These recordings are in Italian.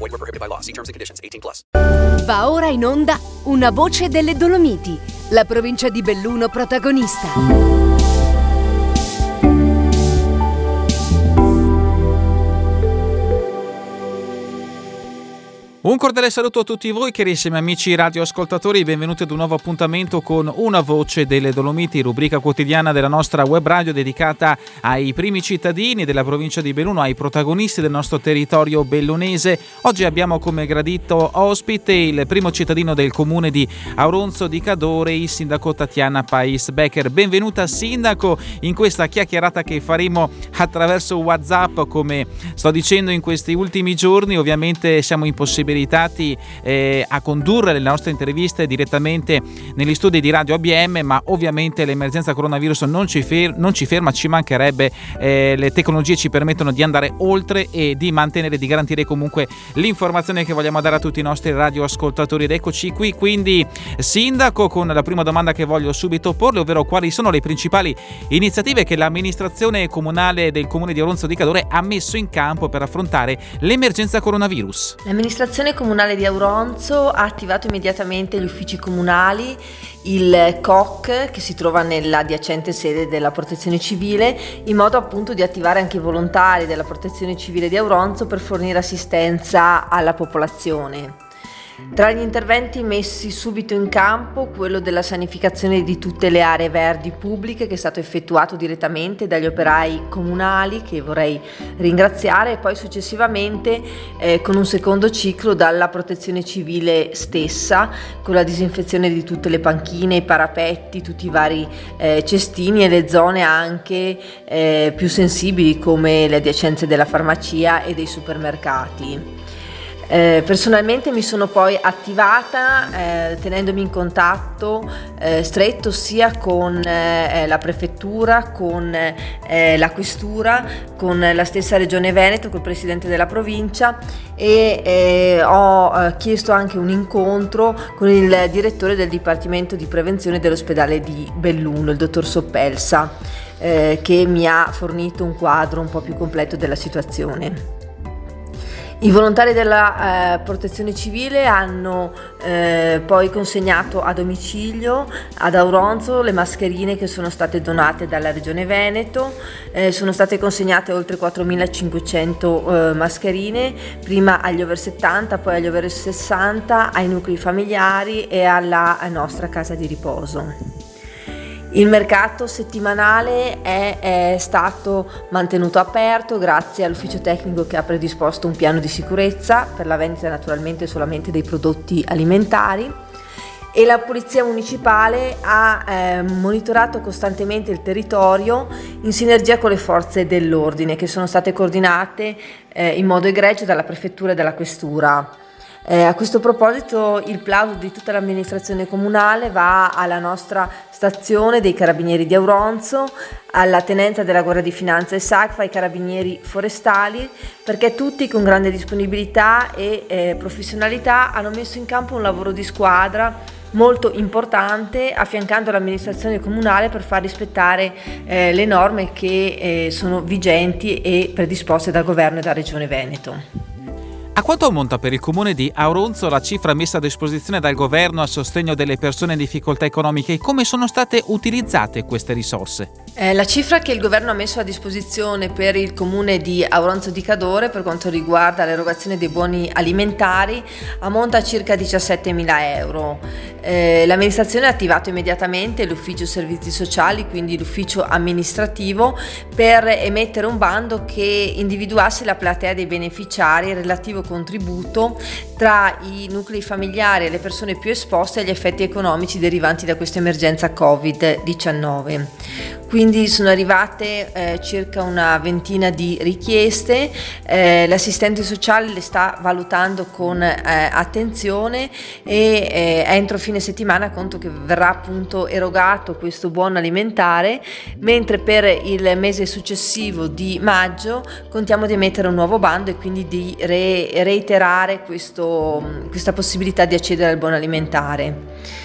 Void were prohibited by law. See terms and conditions. 18 plus. Va ora in onda Una voce delle Dolomiti, la provincia di Belluno protagonista. Un cordiale saluto a tutti voi carissimi amici radioascoltatori, benvenuti ad un nuovo appuntamento con Una voce delle Dolomiti, rubrica quotidiana della nostra web radio dedicata ai primi cittadini della provincia di Belluno, ai protagonisti del nostro territorio bellunese. Oggi abbiamo come gradito ospite il primo cittadino del comune di Auronzo di Cadore, il sindaco Tatiana Pais Becker. Benvenuta sindaco in questa chiacchierata che faremo attraverso WhatsApp, come sto dicendo in questi ultimi giorni, ovviamente siamo impossibilitati eh, a condurre le nostre interviste direttamente negli studi di Radio ABM, ma ovviamente l'emergenza coronavirus non ci, fer- non ci ferma, ci mancherebbe, eh, le tecnologie ci permettono di andare oltre e di mantenere, di garantire comunque l'informazione che vogliamo dare a tutti i nostri radioascoltatori. Ed eccoci qui, quindi sindaco, con la prima domanda che voglio subito porle, ovvero quali sono le principali iniziative che l'amministrazione comunale del comune di Oronzo di Cadore ha messo in campo per affrontare l'emergenza coronavirus. L'amministrazione comunale di Auronzo ha attivato immediatamente gli uffici comunali, il COC che si trova nell'adiacente sede della Protezione Civile, in modo appunto di attivare anche i volontari della Protezione Civile di Auronzo per fornire assistenza alla popolazione. Tra gli interventi messi subito in campo, quello della sanificazione di tutte le aree verdi pubbliche che è stato effettuato direttamente dagli operai comunali che vorrei ringraziare e poi successivamente eh, con un secondo ciclo dalla protezione civile stessa con la disinfezione di tutte le panchine, i parapetti, tutti i vari eh, cestini e le zone anche eh, più sensibili come le adiacenze della farmacia e dei supermercati. Eh, personalmente mi sono poi attivata eh, tenendomi in contatto eh, stretto sia con eh, la prefettura, con eh, la questura, con la stessa regione Veneto, col presidente della provincia e eh, ho chiesto anche un incontro con il direttore del Dipartimento di Prevenzione dell'ospedale di Belluno, il dottor Soppelsa, che mi ha fornito un quadro un po' più completo della situazione. I volontari della eh, protezione civile hanno eh, poi consegnato a domicilio ad Auronzo le mascherine che sono state donate dalla Regione Veneto, eh, sono state consegnate oltre 4.500 eh, mascherine, prima agli over 70, poi agli over 60, ai nuclei familiari e alla nostra casa di riposo. Il mercato settimanale è, è, stato mantenuto aperto grazie all'ufficio tecnico che ha predisposto un piano di sicurezza per la vendita naturalmente solamente dei prodotti alimentari e la Polizia Municipale ha eh, monitorato costantemente il territorio in sinergia con le forze dell'ordine che sono state coordinate eh, in modo egregio dalla Prefettura e dalla Questura. Eh, a questo proposito il plauso di tutta l'amministrazione comunale va alla nostra stazione dei Carabinieri di Auronzo, alla tenenza della Guardia di Finanza e SACFA, ai Carabinieri forestali, perché tutti con grande disponibilità e eh, professionalità hanno messo in campo un lavoro di squadra molto importante affiancando l'amministrazione comunale per far rispettare eh, le norme che eh, sono vigenti e predisposte dal governo e dalla Regione Veneto. A quanto ammonta per il comune di Auronzo la cifra messa a disposizione dal governo a sostegno delle persone in difficoltà economiche e come sono state utilizzate queste risorse? Eh, la cifra che il governo ha messo a disposizione per il comune di Auronzo di Cadore per quanto riguarda l'erogazione dei buoni alimentari ammonta a circa 17 mila euro. Eh, l'amministrazione ha attivato immediatamente l'ufficio servizi sociali, quindi l'ufficio amministrativo, per emettere un bando che individuasse la platea dei beneficiari relativo contributo tra i nuclei familiari e le persone più esposte agli effetti economici derivanti da questa emergenza Covid-19. Quindi sono arrivate eh, circa una ventina di richieste, eh, l'assistente sociale le sta valutando con eh, attenzione e eh, entro fine settimana conto che verrà appunto erogato questo buono alimentare, mentre per il mese successivo di maggio contiamo di emettere un nuovo bando e quindi di re- reiterare questo, questa possibilità di accedere al buono alimentare.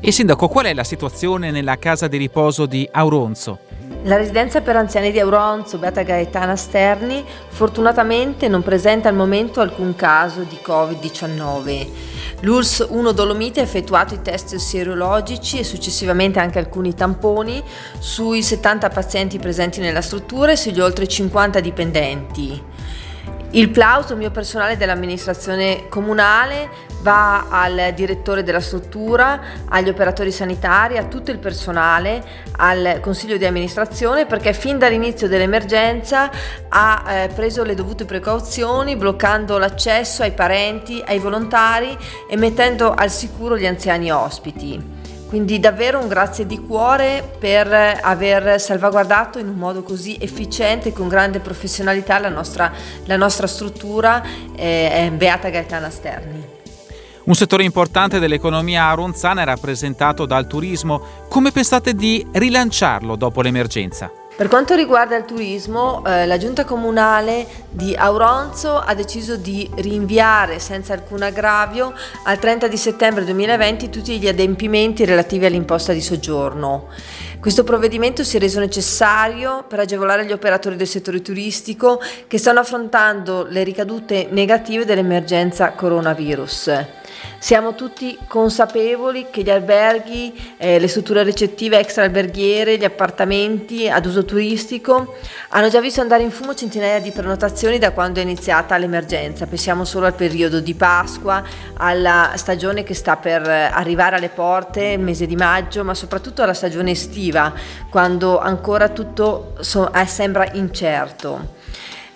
E Sindaco, qual è la situazione nella casa di riposo di Auronzo? La residenza per anziani di Auronzo, Beata Gaetana Sterni, fortunatamente non presenta al momento alcun caso di Covid-19. L'URSS 1 Dolomite ha effettuato i test sierologici e successivamente anche alcuni tamponi sui 70 pazienti presenti nella struttura e sugli oltre 50 dipendenti. Il plauso mio personale dell'amministrazione comunale va al direttore della struttura, agli operatori sanitari, a tutto il personale, al consiglio di amministrazione perché fin dall'inizio dell'emergenza ha eh, preso le dovute precauzioni bloccando l'accesso ai parenti, ai volontari e mettendo al sicuro gli anziani ospiti. Quindi davvero un grazie di cuore per aver salvaguardato in un modo così efficiente e con grande professionalità la nostra, la nostra struttura eh, Beata Gaetana Sterni. Un settore importante dell'economia aronzana è rappresentato dal turismo. Come pensate di rilanciarlo dopo l'emergenza? Per quanto riguarda il turismo, eh, la giunta comunale di Auronzo ha deciso di rinviare senza alcun aggravio al 30 di settembre 2020 tutti gli adempimenti relativi all'imposta di soggiorno. Questo provvedimento si è reso necessario per agevolare gli operatori del settore turistico che stanno affrontando le ricadute negative dell'emergenza coronavirus. Siamo tutti consapevoli che gli alberghi, eh, le strutture ricettive extra alberghiere, gli appartamenti ad uso turistico hanno già visto andare in fumo centinaia di prenotazioni da quando è iniziata l'emergenza. Pensiamo solo al periodo di Pasqua, alla stagione che sta per arrivare alle porte, il mese di maggio, ma soprattutto alla stagione estiva, quando ancora tutto so- eh, sembra incerto.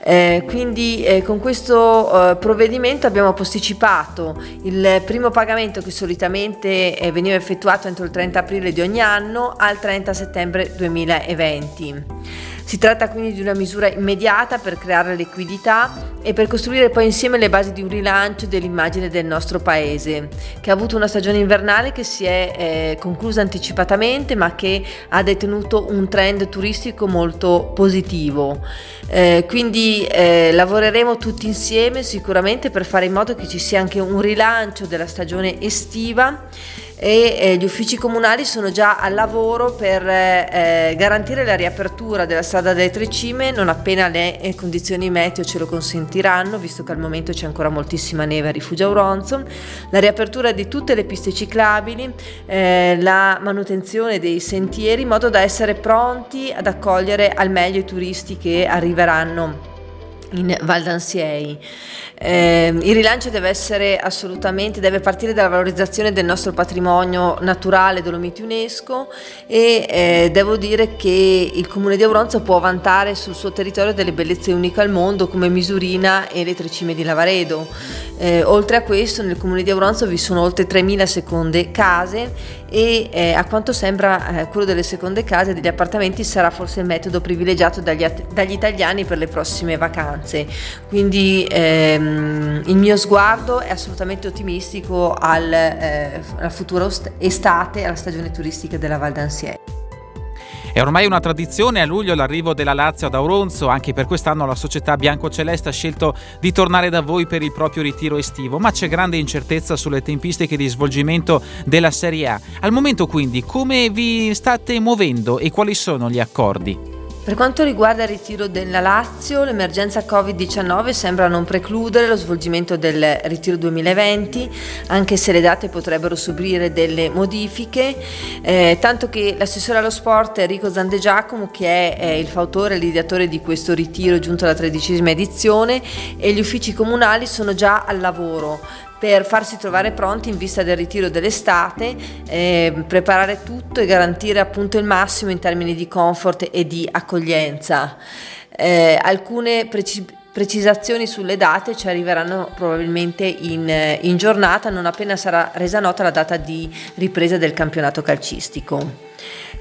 Eh, quindi eh, con questo eh, provvedimento abbiamo posticipato il primo pagamento che solitamente eh, veniva effettuato entro il 30 aprile di ogni anno al 30 settembre 2020. Si tratta quindi di una misura immediata per creare liquidità e per costruire poi insieme le basi di un rilancio dell'immagine del nostro paese, che ha avuto una stagione invernale che si è eh, conclusa anticipatamente ma che ha detenuto un trend turistico molto positivo. Eh, quindi eh, lavoreremo tutti insieme sicuramente per fare in modo che ci sia anche un rilancio della stagione estiva e eh, gli uffici comunali sono già al lavoro per eh, garantire la riapertura della strada delle Tre Cime non appena le eh, condizioni meteo ce lo consentiranno, visto che al momento c'è ancora moltissima neve a Rifugio Auronzo, la riapertura di tutte le piste ciclabili, eh, la manutenzione dei sentieri in modo da essere pronti ad accogliere al meglio i turisti che arriveranno in Val d'Ansiei. Eh, il rilancio deve essere assolutamente, deve partire dalla valorizzazione del nostro patrimonio naturale Dolomiti UNESCO e eh, devo dire che il comune di Auronzo può vantare sul suo territorio delle bellezze uniche al mondo come Misurina e le Tre Cime di Lavaredo. Eh, oltre a questo nel comune di Auronzo vi sono oltre 3.000 seconde case e eh, a quanto sembra eh, quello delle seconde case e degli appartamenti sarà forse il metodo privilegiato dagli, dagli italiani per le prossime vacanze. Quindi ehm, il mio sguardo è assolutamente ottimistico al, eh, alla futura estate, alla stagione turistica della Val d'Ansier. È ormai una tradizione a luglio l'arrivo della Lazio ad Auronzo, anche per quest'anno la società biancoceleste ha scelto di tornare da voi per il proprio ritiro estivo, ma c'è grande incertezza sulle tempistiche di svolgimento della Serie A. Al momento quindi come vi state muovendo e quali sono gli accordi? Per quanto riguarda il ritiro della Lazio, l'emergenza Covid-19 sembra non precludere lo svolgimento del ritiro 2020, anche se le date potrebbero subire delle modifiche, eh, tanto che l'assessore allo sport Enrico Zandegiacomo, che è, è il fautore e l'ideatore di questo ritiro giunto alla tredicesima edizione, e gli uffici comunali sono già al lavoro per farsi trovare pronti in vista del ritiro dell'estate, eh, preparare tutto e garantire appunto il massimo in termini di comfort e di accoglienza. Eh, alcune precipitazioni Precisazioni sulle date ci arriveranno probabilmente in, in giornata non appena sarà resa nota la data di ripresa del campionato calcistico.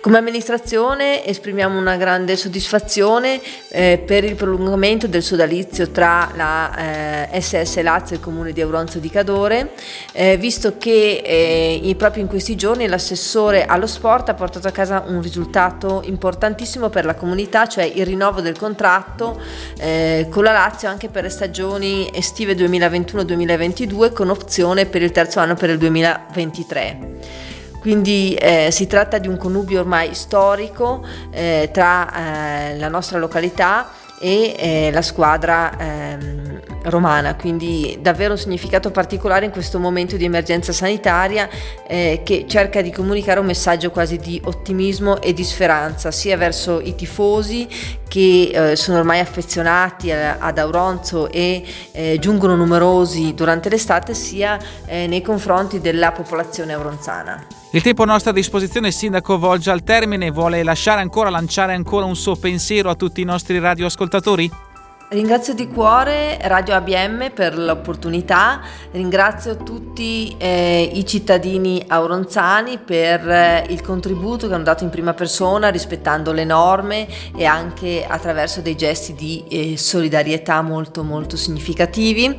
Come amministrazione esprimiamo una grande soddisfazione eh, per il prolungamento del sodalizio tra la eh, SS Lazio e il comune di Auronzo di Cadore, eh, visto che eh, proprio in questi giorni l'assessore allo sport ha portato a casa un risultato importantissimo per la comunità, cioè il rinnovo del contratto eh, con la Lazio anche per le stagioni estive 2021-2022 con opzione per il terzo anno per il 2023. Quindi eh, si tratta di un connubio ormai storico eh, tra eh, la nostra località e eh, la squadra ehm, romana, quindi davvero un significato particolare in questo momento di emergenza sanitaria eh, che cerca di comunicare un messaggio quasi di ottimismo e di speranza sia verso i tifosi che eh, sono ormai affezionati ad Auronzo e eh, giungono numerosi durante l'estate sia eh, nei confronti della popolazione auronzana. Il tempo a nostra disposizione, il sindaco volge al termine, vuole lasciare ancora, lanciare ancora un suo pensiero a tutti i nostri radioascoltatori? Ringrazio di cuore Radio ABM per l'opportunità, ringrazio tutti eh, i cittadini auronzani per eh, il contributo che hanno dato in prima persona rispettando le norme e anche attraverso dei gesti di eh, solidarietà molto molto significativi.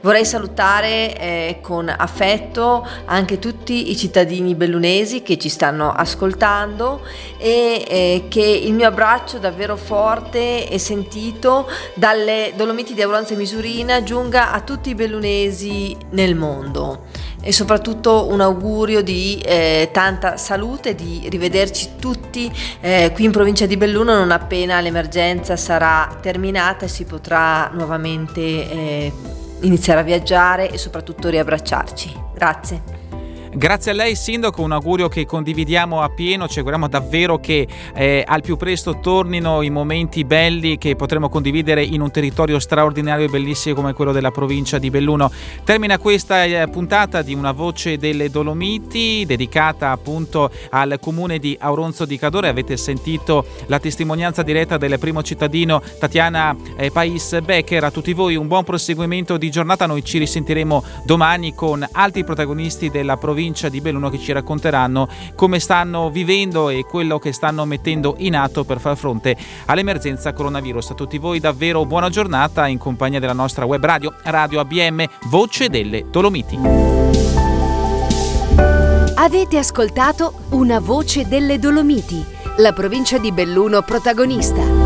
Vorrei salutare eh, con affetto anche tutti i cittadini bellunesi che ci stanno ascoltando e eh, che il mio abbraccio davvero forte e sentito dalle Dolomiti di Auronza e Misurina giunga a tutti i bellunesi nel mondo e soprattutto un augurio di eh, tanta salute, di rivederci tutti eh, qui in provincia di Belluno non appena l'emergenza sarà terminata e si potrà nuovamente eh, iniziare a viaggiare e soprattutto riabbracciarci. Grazie. Grazie a lei Sindaco, un augurio che condividiamo appieno, ci auguriamo davvero che eh, al più presto tornino i momenti belli che potremo condividere in un territorio straordinario e bellissimo come quello della provincia di Belluno. Termina questa eh, puntata di Una voce delle Dolomiti dedicata appunto al comune di Auronzo di Cadore. Avete sentito la testimonianza diretta del primo cittadino Tatiana eh, Pais Becker. A tutti voi un buon proseguimento di giornata, noi ci risentiremo domani con altri protagonisti della provincia provincia di Belluno che ci racconteranno come stanno vivendo e quello che stanno mettendo in atto per far fronte all'emergenza coronavirus. A tutti voi davvero buona giornata in compagnia della nostra web radio, Radio ABM, Voce delle Dolomiti. Avete ascoltato Una voce delle Dolomiti, la provincia di Belluno protagonista.